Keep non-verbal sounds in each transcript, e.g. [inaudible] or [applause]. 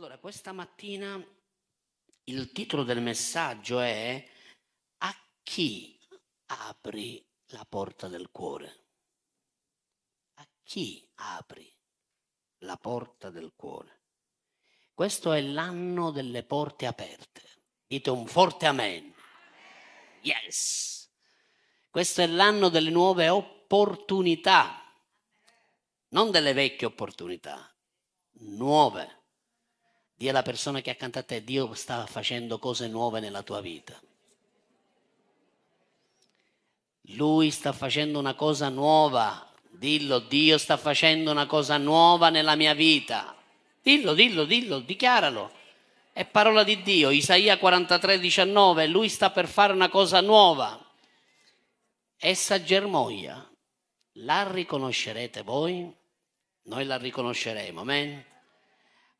Allora, questa mattina il titolo del messaggio è A chi apri la porta del cuore? A chi apri la porta del cuore? Questo è l'anno delle porte aperte. Dite un forte amen. Yes. Questo è l'anno delle nuove opportunità, non delle vecchie opportunità, nuove. Dì alla persona che accanto a te, Dio sta facendo cose nuove nella tua vita. Lui sta facendo una cosa nuova. Dillo, Dio sta facendo una cosa nuova nella mia vita. Dillo, dillo, dillo, dichiaralo. È parola di Dio, Isaia 43, 19, lui sta per fare una cosa nuova. Essa germoglia. La riconoscerete voi? Noi la riconosceremo, amen?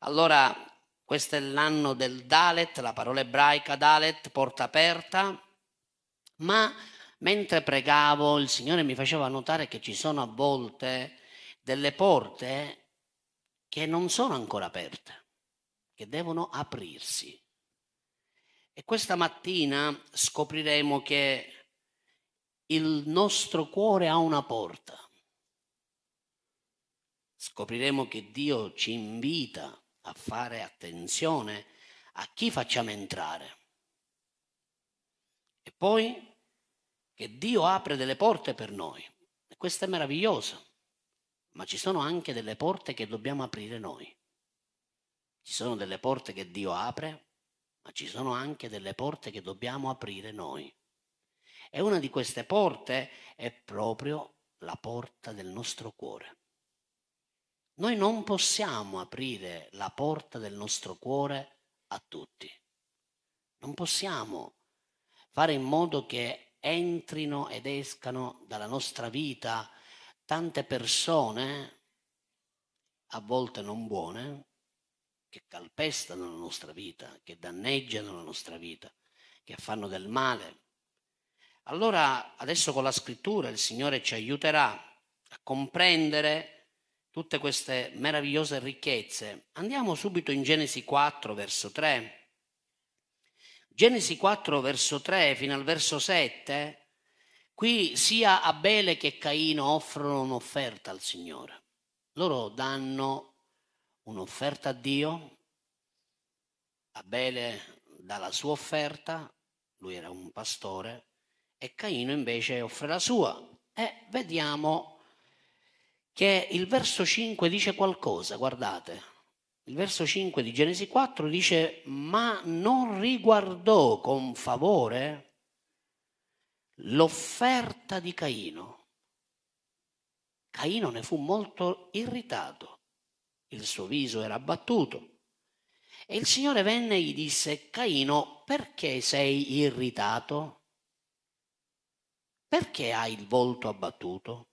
Allora, questo è l'anno del Dalet, la parola ebraica Dalet, porta aperta, ma mentre pregavo il Signore mi faceva notare che ci sono a volte delle porte che non sono ancora aperte, che devono aprirsi. E questa mattina scopriremo che il nostro cuore ha una porta. Scopriremo che Dio ci invita a fare attenzione a chi facciamo entrare. E poi che Dio apre delle porte per noi. E questo è meraviglioso. Ma ci sono anche delle porte che dobbiamo aprire noi. Ci sono delle porte che Dio apre, ma ci sono anche delle porte che dobbiamo aprire noi. E una di queste porte è proprio la porta del nostro cuore. Noi non possiamo aprire la porta del nostro cuore a tutti. Non possiamo fare in modo che entrino ed escano dalla nostra vita tante persone, a volte non buone, che calpestano la nostra vita, che danneggiano la nostra vita, che fanno del male. Allora adesso con la scrittura il Signore ci aiuterà a comprendere tutte queste meravigliose ricchezze. Andiamo subito in Genesi 4, verso 3. Genesi 4, verso 3 fino al verso 7, qui sia Abele che Caino offrono un'offerta al Signore. Loro danno un'offerta a Dio, Abele dà la sua offerta, lui era un pastore, e Caino invece offre la sua. E vediamo che il verso 5 dice qualcosa, guardate. Il verso 5 di Genesi 4 dice, ma non riguardò con favore l'offerta di Caino. Caino ne fu molto irritato, il suo viso era abbattuto. E il Signore venne e gli disse, Caino, perché sei irritato? Perché hai il volto abbattuto?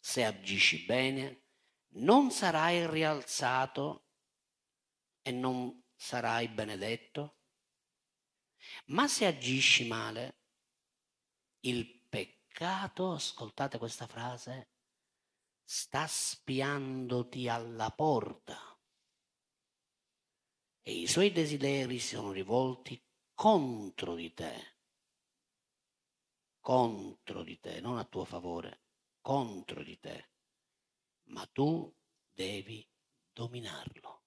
Se agisci bene, non sarai rialzato e non sarai benedetto. Ma se agisci male, il peccato, ascoltate questa frase, sta spiandoti alla porta e i suoi desideri sono rivolti contro di te, contro di te, non a tuo favore contro di te, ma tu devi dominarlo.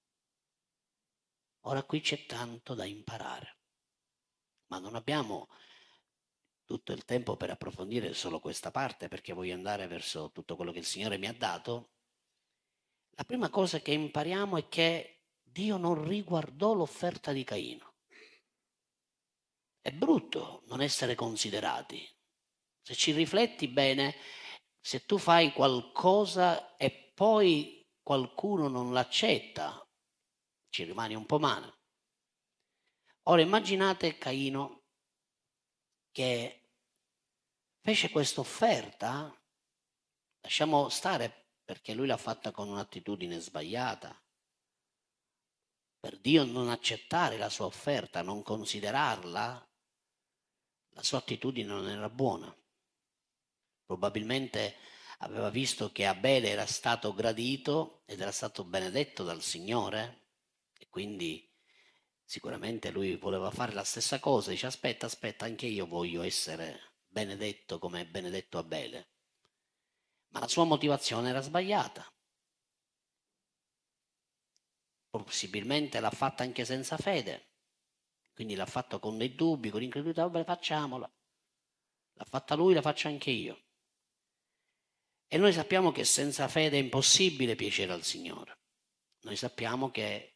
Ora qui c'è tanto da imparare, ma non abbiamo tutto il tempo per approfondire solo questa parte perché voglio andare verso tutto quello che il Signore mi ha dato. La prima cosa che impariamo è che Dio non riguardò l'offerta di Caino. È brutto non essere considerati. Se ci rifletti bene, se tu fai qualcosa e poi qualcuno non l'accetta, ci rimani un po' male. Ora immaginate Caino che fece questa offerta, lasciamo stare perché lui l'ha fatta con un'attitudine sbagliata, per Dio non accettare la sua offerta, non considerarla, la sua attitudine non era buona. Probabilmente aveva visto che Abele era stato gradito ed era stato benedetto dal Signore quindi sicuramente lui voleva fare la stessa cosa, dice aspetta, aspetta, anche io voglio essere benedetto come è benedetto Abele. Ma la sua motivazione era sbagliata. Possibilmente l'ha fatta anche senza fede, quindi l'ha fatto con dei dubbi, con incredulità, vabbè facciamola. L'ha fatta lui, la faccio anche io. E noi sappiamo che senza fede è impossibile piacere al Signore. Noi sappiamo che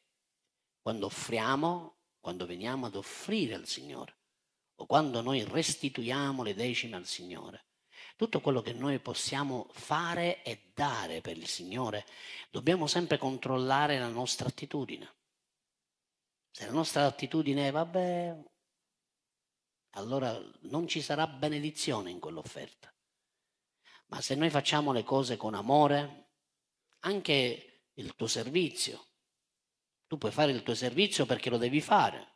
quando offriamo, quando veniamo ad offrire al Signore, o quando noi restituiamo le decime al Signore, tutto quello che noi possiamo fare e dare per il Signore, dobbiamo sempre controllare la nostra attitudine. Se la nostra attitudine è vabbè, allora non ci sarà benedizione in quell'offerta. Ma se noi facciamo le cose con amore, anche il tuo servizio, tu puoi fare il tuo servizio perché lo devi fare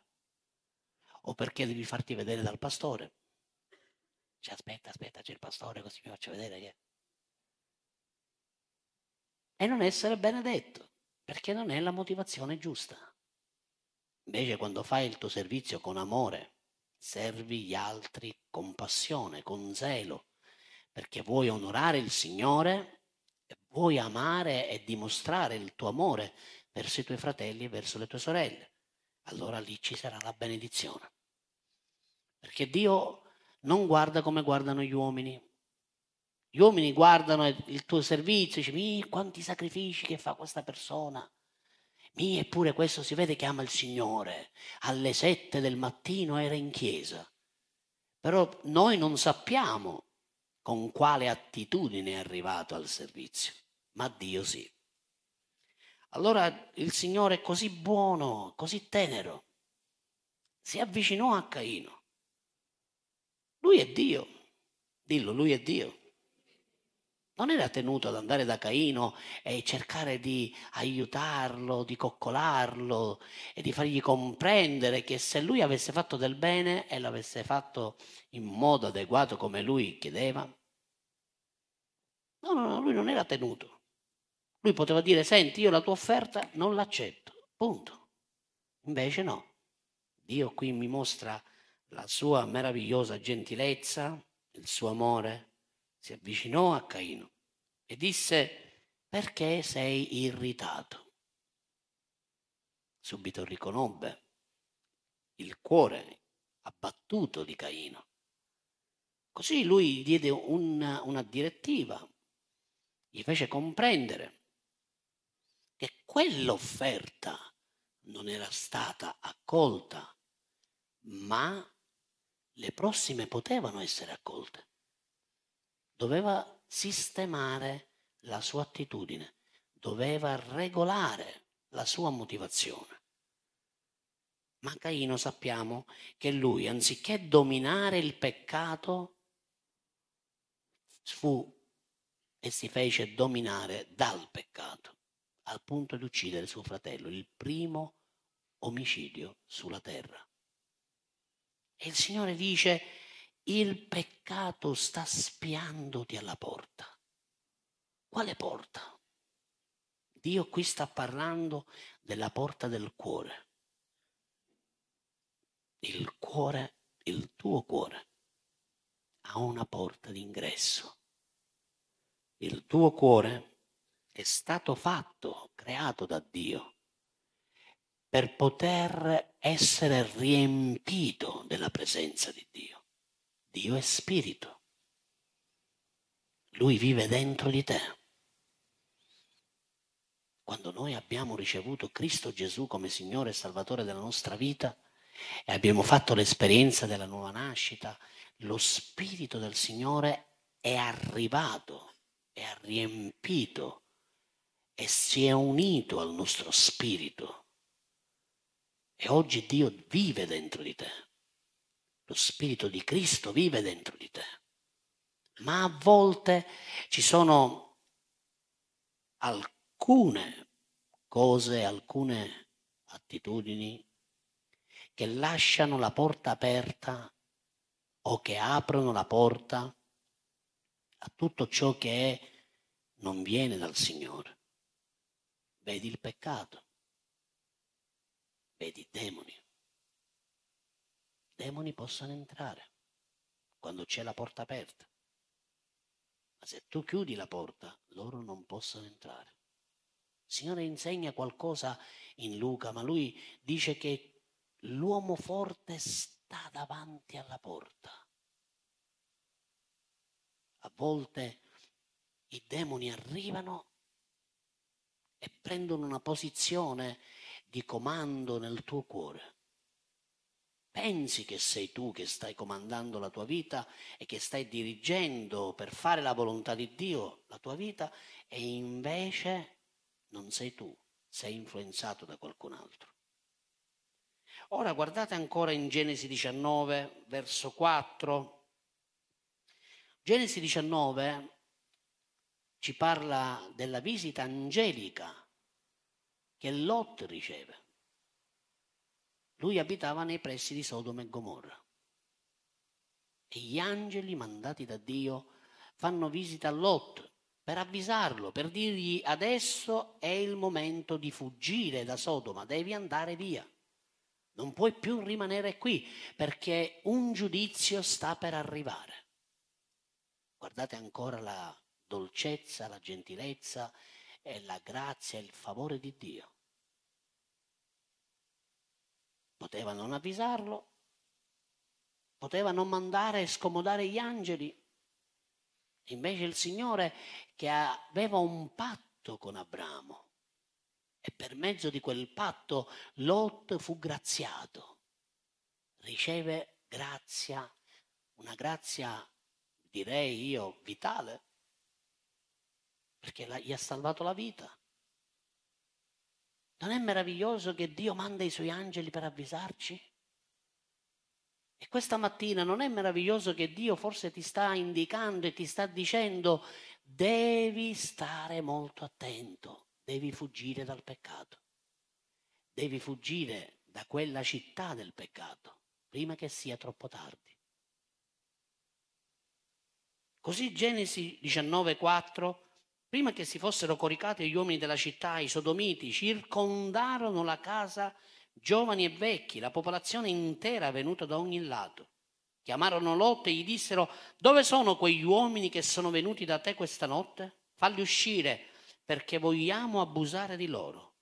o perché devi farti vedere dal pastore. Cioè, aspetta, aspetta, c'è il pastore, così mi faccio vedere che... E non essere benedetto, perché non è la motivazione giusta. Invece quando fai il tuo servizio con amore, servi gli altri con passione, con zelo, perché vuoi onorare il Signore vuoi amare e dimostrare il tuo amore verso i tuoi fratelli e verso le tue sorelle. Allora lì ci sarà la benedizione. Perché Dio non guarda come guardano gli uomini. Gli uomini guardano il tuo servizio e dicono, quanti sacrifici che fa questa persona. Mi, eppure questo si vede che ama il Signore. Alle sette del mattino era in chiesa. Però noi non sappiamo con quale attitudine è arrivato al servizio, ma Dio sì. Allora il Signore così buono, così tenero, si avvicinò a Caino. Lui è Dio, dillo, lui è Dio non era tenuto ad andare da Caino e cercare di aiutarlo, di coccolarlo e di fargli comprendere che se lui avesse fatto del bene e l'avesse fatto in modo adeguato come lui chiedeva, no, no, no, lui non era tenuto. Lui poteva dire, senti, io la tua offerta non l'accetto, punto. Invece no. Dio qui mi mostra la sua meravigliosa gentilezza, il suo amore, si avvicinò a Caino e disse, perché sei irritato? Subito riconobbe il cuore abbattuto di Caino. Così lui diede una, una direttiva, gli fece comprendere che quell'offerta non era stata accolta, ma le prossime potevano essere accolte doveva sistemare la sua attitudine, doveva regolare la sua motivazione. Ma Caino sappiamo che lui, anziché dominare il peccato, fu e si fece dominare dal peccato, al punto di uccidere suo fratello, il primo omicidio sulla terra. E il Signore dice, il peccato sta spiandoti alla porta. Quale porta? Dio qui sta parlando della porta del cuore. Il cuore, il tuo cuore, ha una porta d'ingresso. Il tuo cuore è stato fatto, creato da Dio, per poter essere riempito della presenza di Dio. Dio è spirito. Lui vive dentro di te. Quando noi abbiamo ricevuto Cristo Gesù come Signore e Salvatore della nostra vita e abbiamo fatto l'esperienza della nuova nascita, lo Spirito del Signore è arrivato ha riempito e si è unito al nostro spirito. E oggi Dio vive dentro di te. Lo Spirito di Cristo vive dentro di te. Ma a volte ci sono alcune cose, alcune attitudini che lasciano la porta aperta o che aprono la porta a tutto ciò che è, non viene dal Signore. Vedi il peccato. vedi demoni. Demoni possono entrare quando c'è la porta aperta. Ma se tu chiudi la porta, loro non possono entrare. Il Signore insegna qualcosa in Luca, ma lui dice che l'uomo forte sta davanti alla porta. A volte i demoni arrivano e prendono una posizione di comando nel tuo cuore. Pensi che sei tu che stai comandando la tua vita e che stai dirigendo per fare la volontà di Dio la tua vita e invece non sei tu, sei influenzato da qualcun altro. Ora guardate ancora in Genesi 19, verso 4. Genesi 19 ci parla della visita angelica che Lot riceve. Lui abitava nei pressi di Sodoma e Gomorra. E gli angeli mandati da Dio fanno visita a Lot per avvisarlo, per dirgli adesso è il momento di fuggire da Sodoma, devi andare via. Non puoi più rimanere qui perché un giudizio sta per arrivare. Guardate ancora la dolcezza, la gentilezza e la grazia e il favore di Dio. Poteva non avvisarlo, poteva non mandare e scomodare gli angeli. Invece il Signore che aveva un patto con Abramo e per mezzo di quel patto Lot fu graziato, riceve grazia, una grazia direi io vitale, perché gli ha salvato la vita. Non è meraviglioso che Dio manda i suoi angeli per avvisarci? E questa mattina non è meraviglioso che Dio forse ti sta indicando e ti sta dicendo devi stare molto attento, devi fuggire dal peccato, devi fuggire da quella città del peccato prima che sia troppo tardi. Così Genesi 19:4 Prima che si fossero coricati gli uomini della città, i sodomiti circondarono la casa giovani e vecchi, la popolazione intera venuta da ogni lato. Chiamarono Lot e gli dissero, dove sono quegli uomini che sono venuti da te questa notte? Falli uscire, perché vogliamo abusare di loro.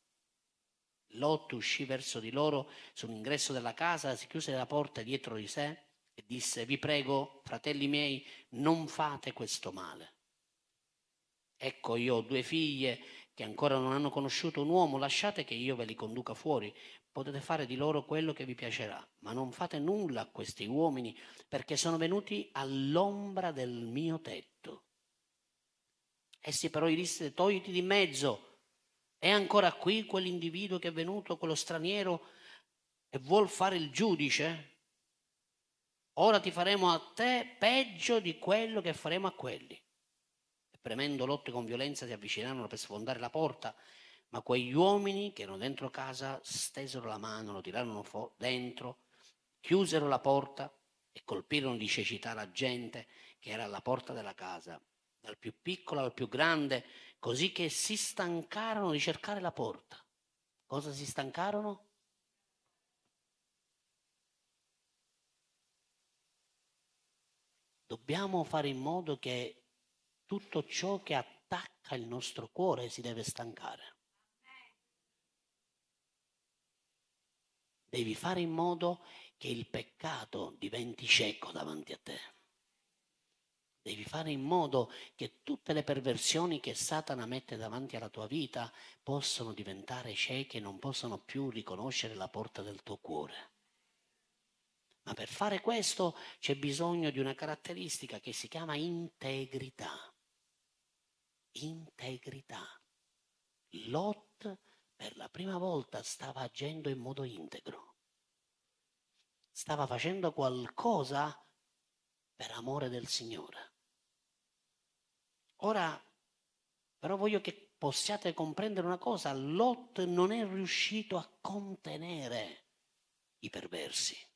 Lot uscì verso di loro sull'ingresso della casa, si chiuse la porta dietro di sé e disse, vi prego, fratelli miei, non fate questo male. Ecco, io ho due figlie che ancora non hanno conosciuto un uomo, lasciate che io ve li conduca fuori. Potete fare di loro quello che vi piacerà, ma non fate nulla a questi uomini perché sono venuti all'ombra del mio tetto. Essi però gli disse, togliti di mezzo. È ancora qui quell'individuo che è venuto, quello straniero, e vuol fare il giudice? Ora ti faremo a te peggio di quello che faremo a quelli premendo lotte con violenza si avvicinarono per sfondare la porta, ma quegli uomini che erano dentro casa stesero la mano, lo tirarono fu- dentro, chiusero la porta e colpirono di cecità la gente che era alla porta della casa, dal più piccolo al più grande, così che si stancarono di cercare la porta. Cosa si stancarono? Dobbiamo fare in modo che tutto ciò che attacca il nostro cuore si deve stancare. Devi fare in modo che il peccato diventi cieco davanti a te. Devi fare in modo che tutte le perversioni che Satana mette davanti alla tua vita possano diventare cieche e non possano più riconoscere la porta del tuo cuore. Ma per fare questo c'è bisogno di una caratteristica che si chiama integrità integrità. Lot per la prima volta stava agendo in modo integro. Stava facendo qualcosa per amore del Signore. Ora, però voglio che possiate comprendere una cosa, Lot non è riuscito a contenere i perversi.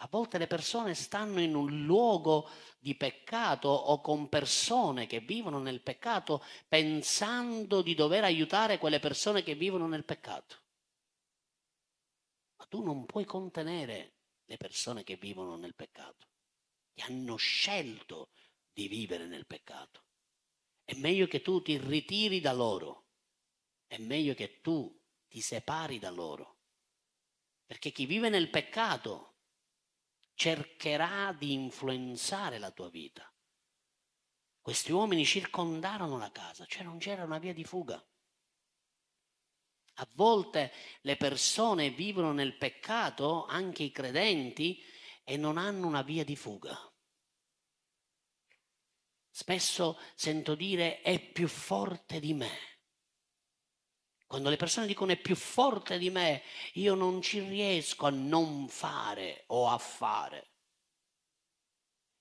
A volte le persone stanno in un luogo di peccato o con persone che vivono nel peccato pensando di dover aiutare quelle persone che vivono nel peccato. Ma tu non puoi contenere le persone che vivono nel peccato, che hanno scelto di vivere nel peccato. È meglio che tu ti ritiri da loro, è meglio che tu ti separi da loro, perché chi vive nel peccato cercherà di influenzare la tua vita. Questi uomini circondarono la casa, cioè non c'era una via di fuga. A volte le persone vivono nel peccato, anche i credenti, e non hanno una via di fuga. Spesso sento dire è più forte di me. Quando le persone dicono è più forte di me, io non ci riesco a non fare o a fare.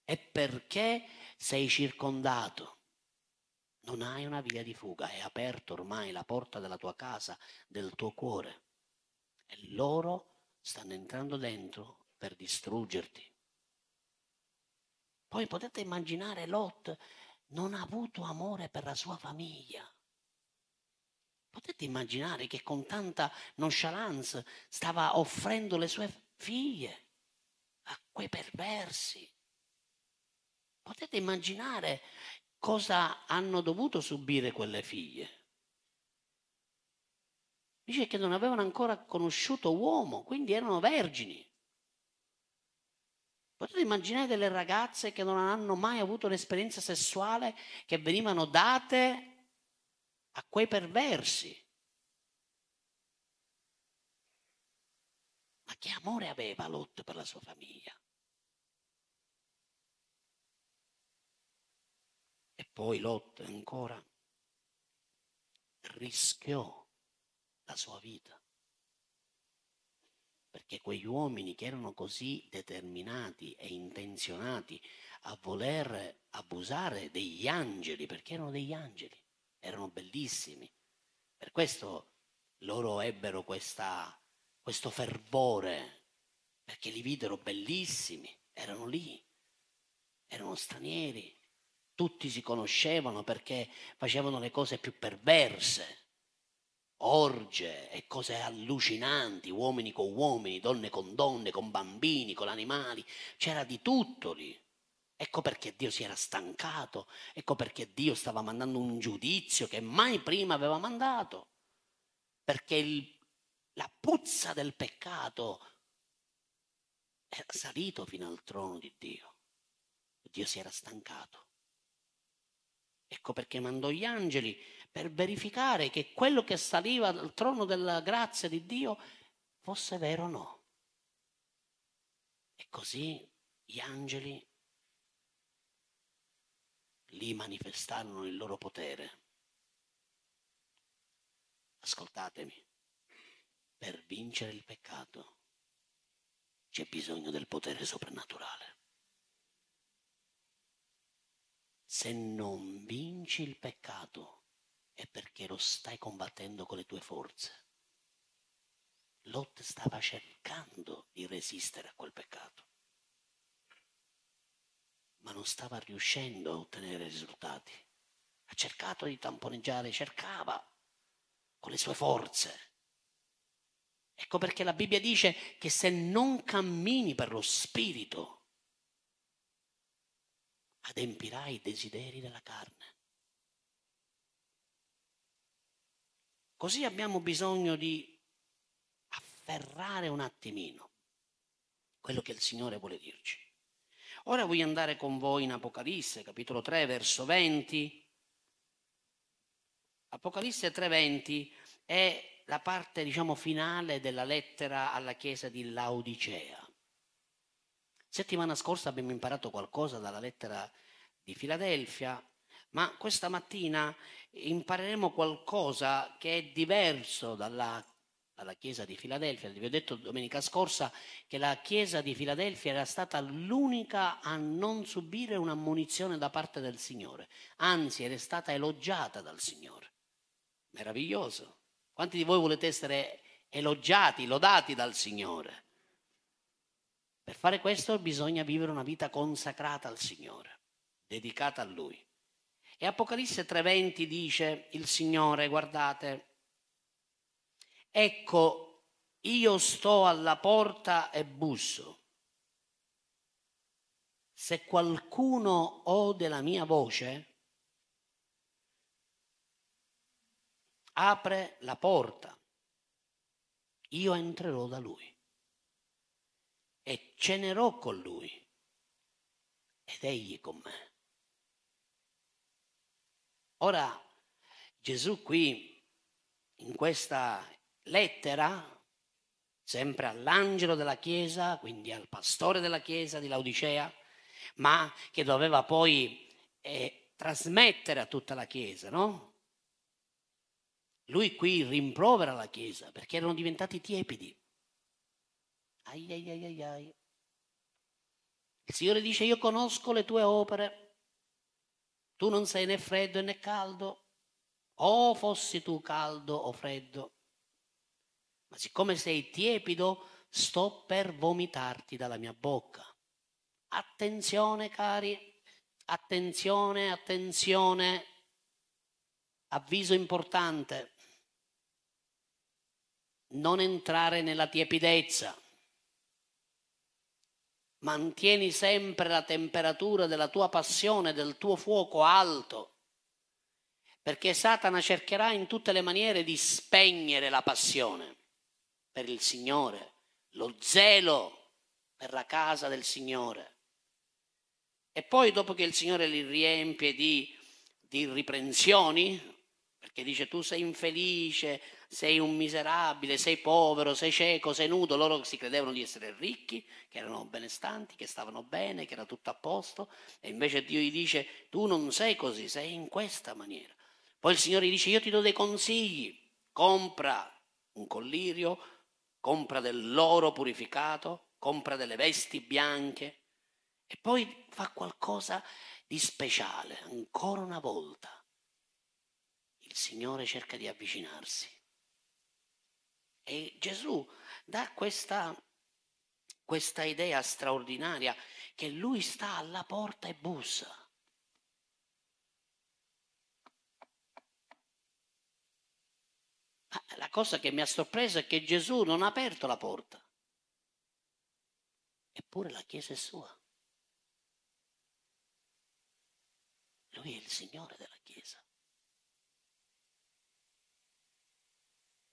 È perché sei circondato. Non hai una via di fuga, è aperta ormai la porta della tua casa, del tuo cuore. E loro stanno entrando dentro per distruggerti. Poi potete immaginare Lot non ha avuto amore per la sua famiglia. Potete immaginare che con tanta nonchalance stava offrendo le sue figlie a quei perversi. Potete immaginare cosa hanno dovuto subire quelle figlie. Dice che non avevano ancora conosciuto uomo, quindi erano vergini. Potete immaginare delle ragazze che non hanno mai avuto un'esperienza sessuale che venivano date a quei perversi. Ma che amore aveva Lot per la sua famiglia? E poi Lot ancora rischiò la sua vita perché quegli uomini che erano così determinati e intenzionati a voler abusare degli angeli, perché erano degli angeli, erano bellissimi. Per questo loro ebbero questa, questo fervore, perché li videro bellissimi, erano lì, erano stranieri, tutti si conoscevano perché facevano le cose più perverse orge e cose allucinanti, uomini con uomini, donne con donne, con bambini, con animali, c'era di tutto lì. Ecco perché Dio si era stancato, ecco perché Dio stava mandando un giudizio che mai prima aveva mandato, perché il, la puzza del peccato era salito fino al trono di Dio. Dio si era stancato. Ecco perché mandò gli angeli per verificare che quello che saliva dal trono della grazia di Dio fosse vero o no. E così gli angeli lì manifestarono il loro potere. Ascoltatemi, per vincere il peccato c'è bisogno del potere soprannaturale. Se non vinci il peccato, è perché lo stai combattendo con le tue forze. Lot stava cercando di resistere a quel peccato, ma non stava riuscendo a ottenere risultati. Ha cercato di tamponeggiare, cercava con le sue forze. Ecco perché la Bibbia dice che se non cammini per lo Spirito, adempirai i desideri della carne. Così abbiamo bisogno di afferrare un attimino quello che il Signore vuole dirci. Ora voglio andare con voi in Apocalisse, capitolo 3, verso 20. Apocalisse 3:20 è la parte, diciamo, finale della lettera alla chiesa di Laodicea. Settimana scorsa abbiamo imparato qualcosa dalla lettera di Filadelfia, ma questa mattina impareremo qualcosa che è diverso dalla, dalla Chiesa di Filadelfia. Vi ho detto domenica scorsa che la Chiesa di Filadelfia era stata l'unica a non subire un'ammonizione da parte del Signore, anzi era stata elogiata dal Signore. Meraviglioso. Quanti di voi volete essere elogiati, lodati dal Signore? Per fare questo bisogna vivere una vita consacrata al Signore, dedicata a Lui. E Apocalisse 3:20 dice il Signore, guardate, ecco io sto alla porta e busso. Se qualcuno ode la mia voce, apre la porta, io entrerò da lui e cenerò con lui ed egli con me. Ora Gesù qui in questa lettera, sempre all'angelo della Chiesa, quindi al pastore della Chiesa di Laodicea, ma che doveva poi eh, trasmettere a tutta la Chiesa, no? Lui qui rimprovera la Chiesa perché erano diventati tiepidi. Ai ai ai ai ai. Il Signore dice io conosco le tue opere, tu non sei né freddo né caldo, o fossi tu caldo o freddo, ma siccome sei tiepido sto per vomitarti dalla mia bocca. Attenzione cari, attenzione, attenzione, avviso importante non entrare nella tiepidezza. Mantieni sempre la temperatura della tua passione, del tuo fuoco alto, perché Satana cercherà in tutte le maniere di spegnere la passione per il Signore, lo zelo per la casa del Signore. E poi dopo che il Signore li riempie di, di riprensioni, perché dice tu sei infelice, sei un miserabile, sei povero, sei cieco, sei nudo. Loro si credevano di essere ricchi, che erano benestanti, che stavano bene, che era tutto a posto. E invece Dio gli dice, tu non sei così, sei in questa maniera. Poi il Signore gli dice, io ti do dei consigli, compra un collirio, compra dell'oro purificato, compra delle vesti bianche e poi fa qualcosa di speciale, ancora una volta. Il Signore cerca di avvicinarsi e Gesù dà questa, questa idea straordinaria che lui sta alla porta e bussa. Ma la cosa che mi ha sorpreso è che Gesù non ha aperto la porta. Eppure la Chiesa è sua. Lui è il Signore della Chiesa.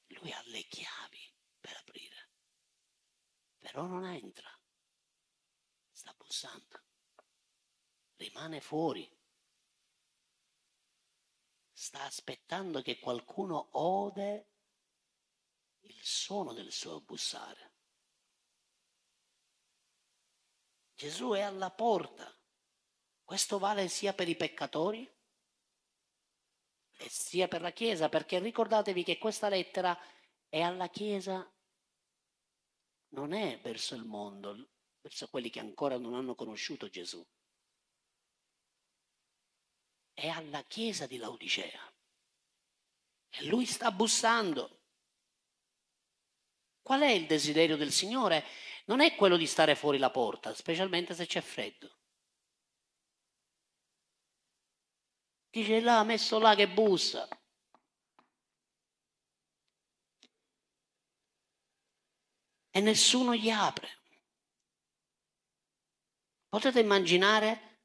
Lui ha le chiavi per aprire, però non entra, sta bussando, rimane fuori, sta aspettando che qualcuno ode il suono del suo bussare. Gesù è alla porta. Questo vale sia per i peccatori e sia per la Chiesa, perché ricordatevi che questa lettera è alla Chiesa, non è verso il mondo, verso quelli che ancora non hanno conosciuto Gesù. È alla Chiesa di Laodicea. E lui sta bussando. Qual è il desiderio del Signore? Non è quello di stare fuori la porta, specialmente se c'è freddo. Dice là, messo là che bussa. E nessuno gli apre. Potete immaginare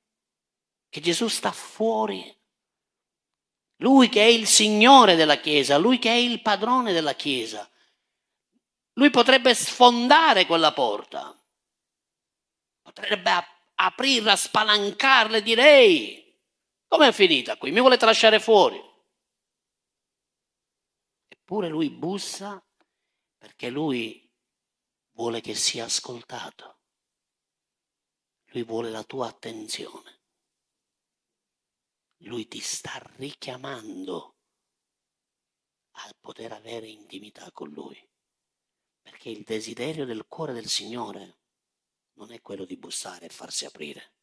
che Gesù sta fuori. Lui che è il Signore della Chiesa, lui che è il padrone della Chiesa. Lui potrebbe sfondare quella porta. Potrebbe aprirla, spalancarla e dire ehi, Com'è finita qui? Mi volete lasciare fuori? Eppure lui bussa perché lui vuole che sia ascoltato. Lui vuole la tua attenzione. Lui ti sta richiamando al poter avere intimità con lui. Perché il desiderio del cuore del Signore non è quello di bussare e farsi aprire,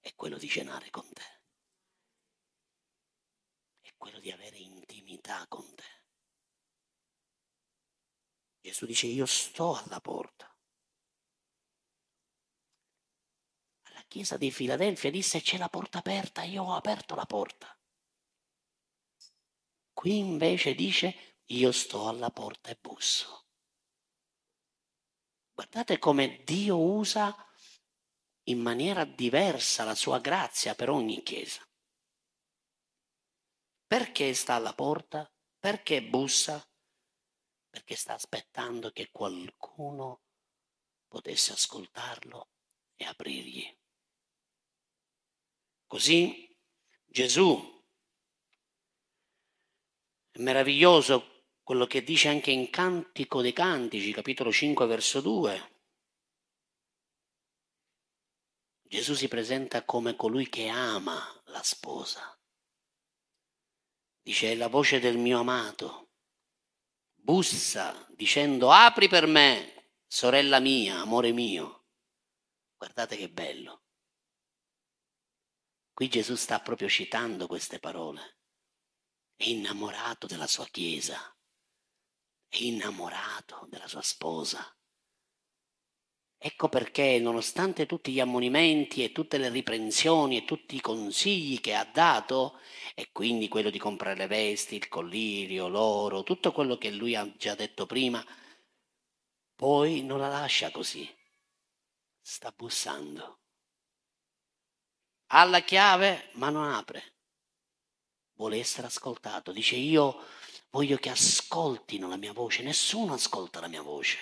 è quello di cenare con te quello di avere intimità con te. Gesù dice io sto alla porta. Alla chiesa di Filadelfia disse c'è la porta aperta, io ho aperto la porta. Qui invece dice io sto alla porta e busso. Guardate come Dio usa in maniera diversa la sua grazia per ogni chiesa. Perché sta alla porta? Perché bussa? Perché sta aspettando che qualcuno potesse ascoltarlo e aprirgli. Così Gesù è meraviglioso quello che dice anche in Cantico dei Cantici, capitolo 5, verso 2. Gesù si presenta come colui che ama la sposa. Dice, è la voce del mio amato. Bussa dicendo, apri per me, sorella mia, amore mio. Guardate che bello. Qui Gesù sta proprio citando queste parole. È innamorato della sua Chiesa, è innamorato della sua sposa. Ecco perché, nonostante tutti gli ammonimenti e tutte le riprensioni e tutti i consigli che ha dato, e quindi quello di comprare le vesti, il collirio, l'oro, tutto quello che lui ha già detto prima, poi non la lascia così. Sta bussando. Ha la chiave, ma non apre. Vuole essere ascoltato. Dice io voglio che ascoltino la mia voce. Nessuno ascolta la mia voce.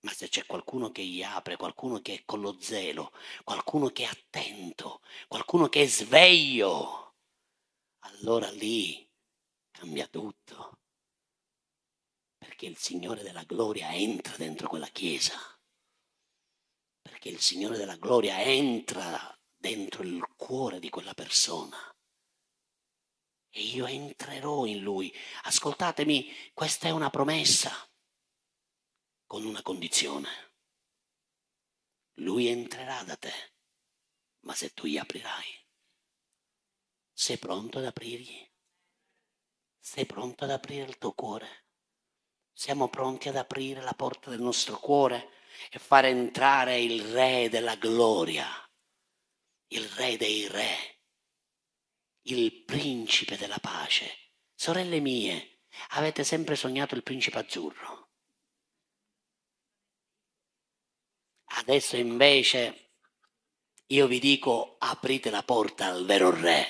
Ma se c'è qualcuno che gli apre, qualcuno che è con lo zelo, qualcuno che è attento, qualcuno che è sveglio, allora lì cambia tutto. Perché il Signore della gloria entra dentro quella chiesa. Perché il Signore della gloria entra dentro il cuore di quella persona. E io entrerò in lui. Ascoltatemi, questa è una promessa con una condizione. Lui entrerà da te, ma se tu gli aprirai, sei pronto ad aprirgli? Sei pronto ad aprire il tuo cuore? Siamo pronti ad aprire la porta del nostro cuore e far entrare il Re della gloria, il Re dei Re, il Principe della pace. Sorelle mie, avete sempre sognato il Principe azzurro? Adesso invece io vi dico aprite la porta al vero re.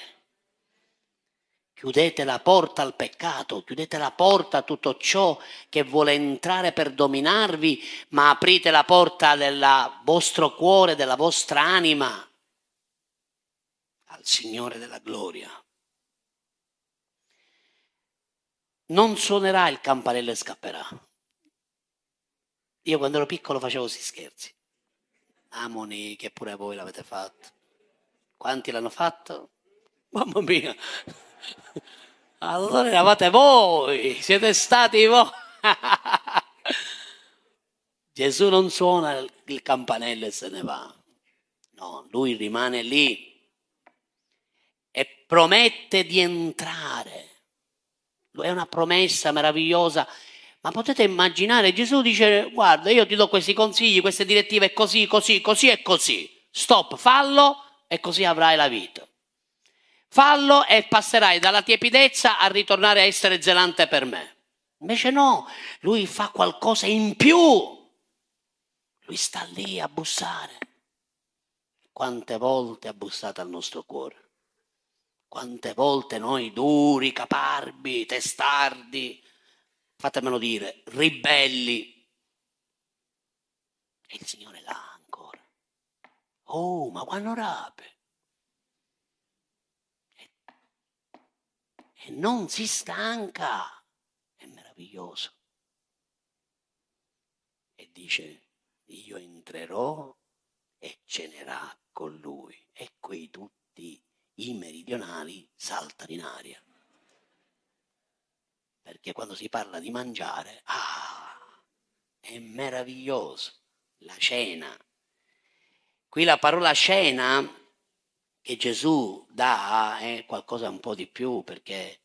Chiudete la porta al peccato, chiudete la porta a tutto ciò che vuole entrare per dominarvi, ma aprite la porta del vostro cuore, della vostra anima Signore della gloria. Non suonerà il campanello e scapperà. Io quando ero piccolo facevo questi scherzi. Amoni che pure voi l'avete fatto. Quanti l'hanno fatto? Mamma mia. Allora eravate voi, siete stati voi. Gesù non suona il campanello e se ne va. No, lui rimane lì promette di entrare. È una promessa meravigliosa ma potete immaginare, Gesù dice, guarda, io ti do questi consigli, queste direttive, così, così, così e così. Stop, fallo e così avrai la vita. Fallo e passerai dalla tiepidezza a ritornare a essere zelante per me. Invece no, lui fa qualcosa in più. Lui sta lì a bussare. Quante volte ha bussato al nostro cuore? Quante volte noi duri, caparbi, testardi, fatemelo dire, ribelli. E il Signore là ancora. Oh, ma quando rape? E, e non si stanca. È meraviglioso. E dice, io entrerò e cenerà con lui. E qui tutti i meridionali saltano in aria perché quando si parla di mangiare, ah, è meraviglioso, la cena. Qui la parola cena che Gesù dà è qualcosa un po' di più perché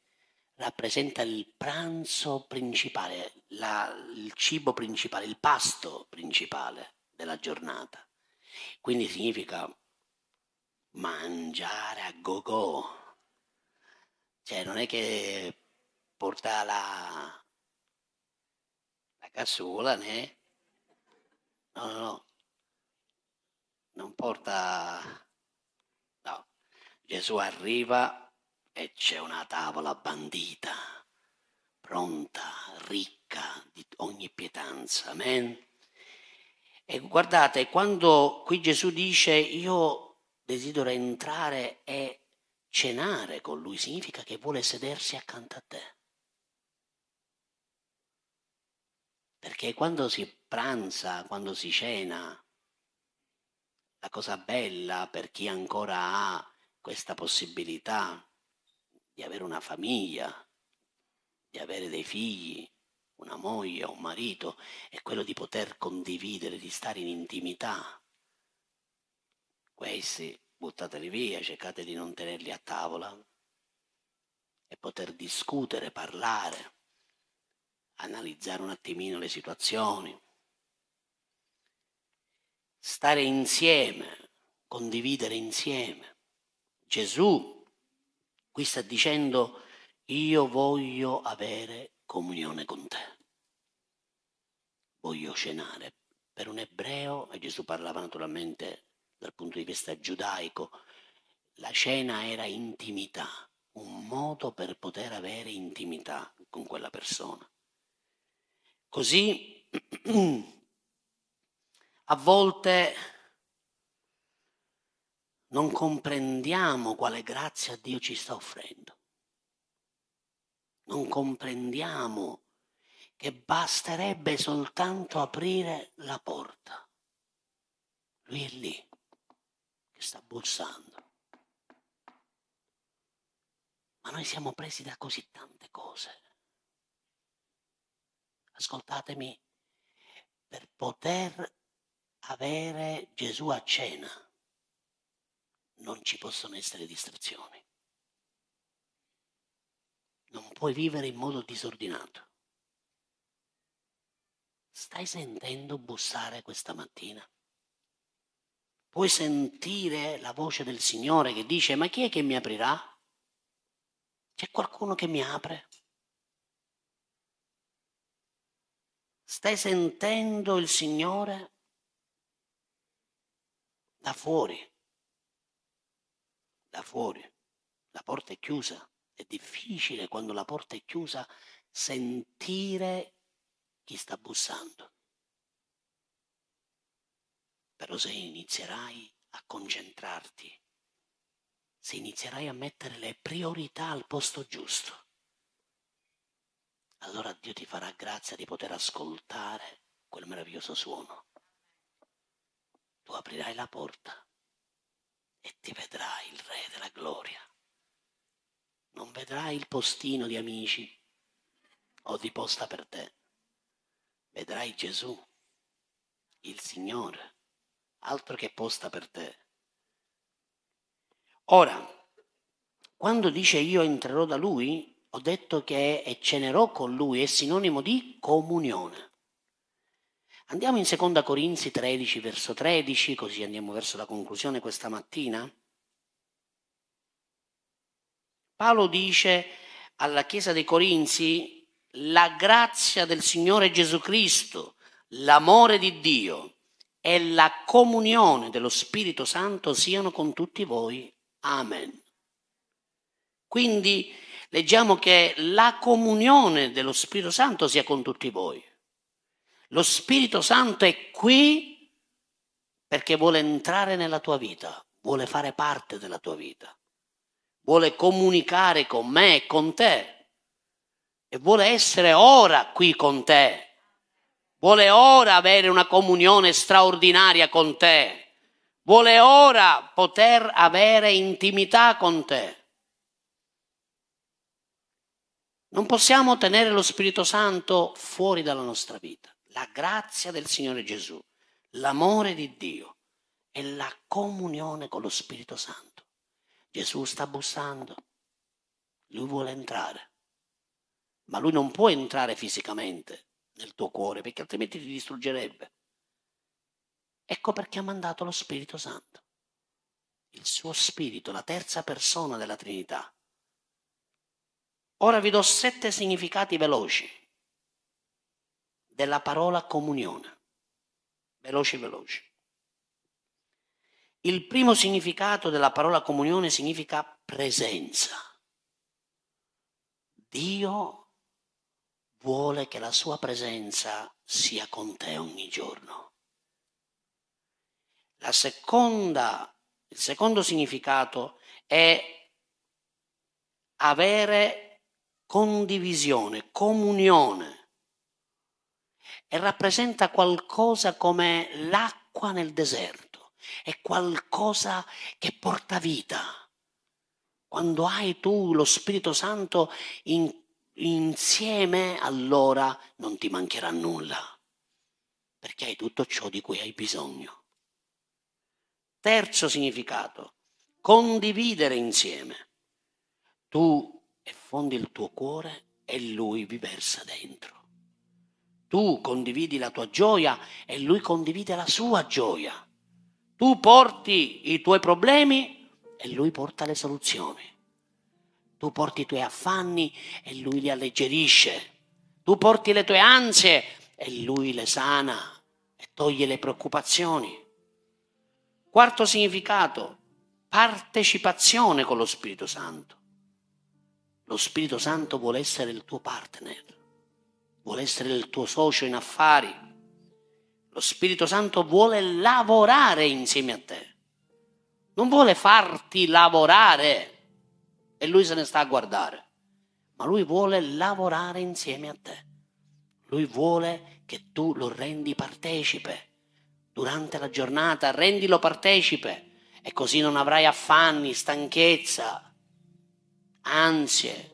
rappresenta il pranzo principale, la, il cibo principale, il pasto principale della giornata. Quindi significa mangiare a go-go. Cioè non è che porta la, la cassula, né? No, no, no. Non porta... No. Gesù arriva e c'è una tavola bandita, pronta, ricca di ogni pietanza. Amen. E guardate, quando qui Gesù dice io desidero entrare e cenare con lui, significa che vuole sedersi accanto a te. Perché quando si pranza, quando si cena, la cosa bella per chi ancora ha questa possibilità di avere una famiglia, di avere dei figli, una moglie, un marito, è quello di poter condividere, di stare in intimità. Questi buttateli via, cercate di non tenerli a tavola e poter discutere, parlare analizzare un attimino le situazioni, stare insieme, condividere insieme. Gesù qui sta dicendo io voglio avere comunione con te, voglio cenare. Per un ebreo, e Gesù parlava naturalmente dal punto di vista giudaico, la cena era intimità, un modo per poter avere intimità con quella persona. Così [clears throat] a volte non comprendiamo quale grazia Dio ci sta offrendo. Non comprendiamo che basterebbe soltanto aprire la porta. Lui è lì, sta bussando. Ma noi siamo presi da così tante cose ascoltatemi, per poter avere Gesù a cena non ci possono essere distrazioni. Non puoi vivere in modo disordinato. Stai sentendo bussare questa mattina? Puoi sentire la voce del Signore che dice ma chi è che mi aprirà? C'è qualcuno che mi apre? Stai sentendo il Signore da fuori, da fuori. La porta è chiusa. È difficile quando la porta è chiusa sentire chi sta bussando. Però se inizierai a concentrarti, se inizierai a mettere le priorità al posto giusto, allora Dio ti farà grazia di poter ascoltare quel meraviglioso suono. Tu aprirai la porta e ti vedrai il Re della Gloria. Non vedrai il postino di amici o di posta per te. Vedrai Gesù, il Signore, altro che posta per te. Ora, quando dice io entrerò da Lui, ho detto che è cenerò con lui, è sinonimo di comunione. Andiamo in 2 Corinzi 13, verso 13, così andiamo verso la conclusione questa mattina. Paolo dice alla Chiesa dei Corinzi, la grazia del Signore Gesù Cristo, l'amore di Dio e la comunione dello Spirito Santo siano con tutti voi. Amen. Quindi leggiamo che la comunione dello Spirito Santo sia con tutti voi. Lo Spirito Santo è qui perché vuole entrare nella tua vita, vuole fare parte della tua vita, vuole comunicare con me e con te e vuole essere ora qui con te, vuole ora avere una comunione straordinaria con te, vuole ora poter avere intimità con te. Non possiamo tenere lo Spirito Santo fuori dalla nostra vita. La grazia del Signore Gesù, l'amore di Dio e la comunione con lo Spirito Santo. Gesù sta bussando, lui vuole entrare, ma lui non può entrare fisicamente nel tuo cuore perché altrimenti ti distruggerebbe. Ecco perché ha mandato lo Spirito Santo, il suo Spirito, la terza persona della Trinità Ora vi do sette significati veloci della parola comunione. Veloci, veloci. Il primo significato della parola comunione significa presenza. Dio vuole che la sua presenza sia con te ogni giorno. Seconda, il secondo significato è avere condivisione, comunione e rappresenta qualcosa come l'acqua nel deserto è qualcosa che porta vita. Quando hai tu lo Spirito Santo in, insieme, allora non ti mancherà nulla, perché hai tutto ciò di cui hai bisogno. Terzo significato, condividere insieme. Tu effondi il tuo cuore e lui vi versa dentro. Tu condividi la tua gioia e lui condivide la sua gioia. Tu porti i tuoi problemi e lui porta le soluzioni. Tu porti i tuoi affanni e lui li alleggerisce. Tu porti le tue ansie e lui le sana e toglie le preoccupazioni. Quarto significato, partecipazione con lo Spirito Santo. Lo Spirito Santo vuole essere il tuo partner, vuole essere il tuo socio in affari, lo Spirito Santo vuole lavorare insieme a te. Non vuole farti lavorare e lui se ne sta a guardare, ma lui vuole lavorare insieme a te. Lui vuole che tu lo rendi partecipe durante la giornata, rendilo partecipe e così non avrai affanni, stanchezza, ansie,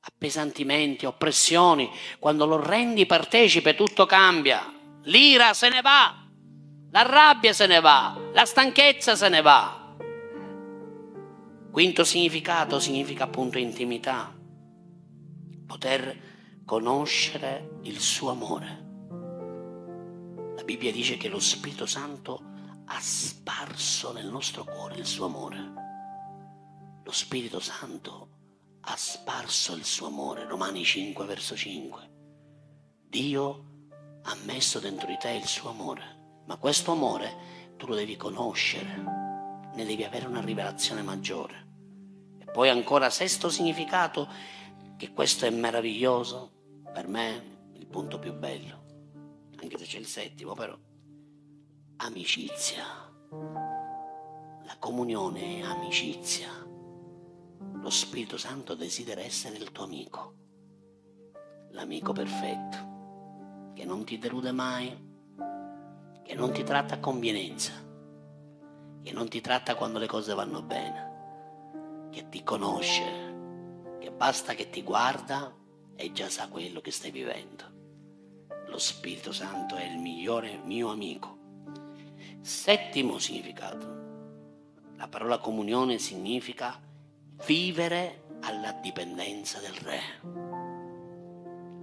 appesantimenti, oppressioni. Quando lo rendi partecipe tutto cambia l'ira se ne va, la rabbia se ne va, la stanchezza se ne va. Quinto significato significa appunto intimità, poter conoscere il suo amore. La Bibbia dice che lo Spirito Santo ha sparso nel nostro cuore il suo amore. Lo Spirito Santo ha sparso il suo amore, Romani 5 verso 5. Dio ha messo dentro di te il suo amore, ma questo amore tu lo devi conoscere, ne devi avere una rivelazione maggiore. Poi ancora sesto significato, che questo è meraviglioso, per me il punto più bello, anche se c'è il settimo però, amicizia. La comunione è amicizia. Lo Spirito Santo desidera essere il tuo amico, l'amico perfetto che non ti delude mai, che non ti tratta a convenienza, che non ti tratta quando le cose vanno bene, che ti conosce, che basta che ti guarda e già sa quello che stai vivendo. Lo Spirito Santo è il migliore mio amico. Settimo significato. La parola comunione significa vivere alla dipendenza del Re.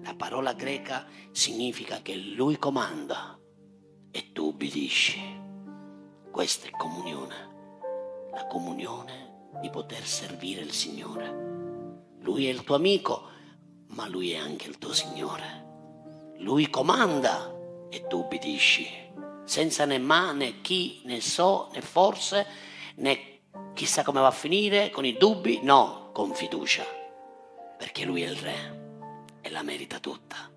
La parola greca significa che lui comanda e tu obbedisci. Questa è comunione. La comunione di poter servire il Signore. Lui è il tuo amico, ma lui è anche il tuo Signore. Lui comanda e tu obbedisci, senza né ma, né chi, né so, né forse, né chissà come va a finire, con i dubbi, no, con fiducia, perché lui è il Re e la merita tutta.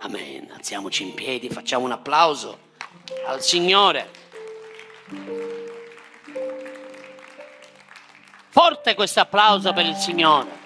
Amen. Alziamoci in piedi, facciamo un applauso al Signore. Forte questo applauso per il Signore.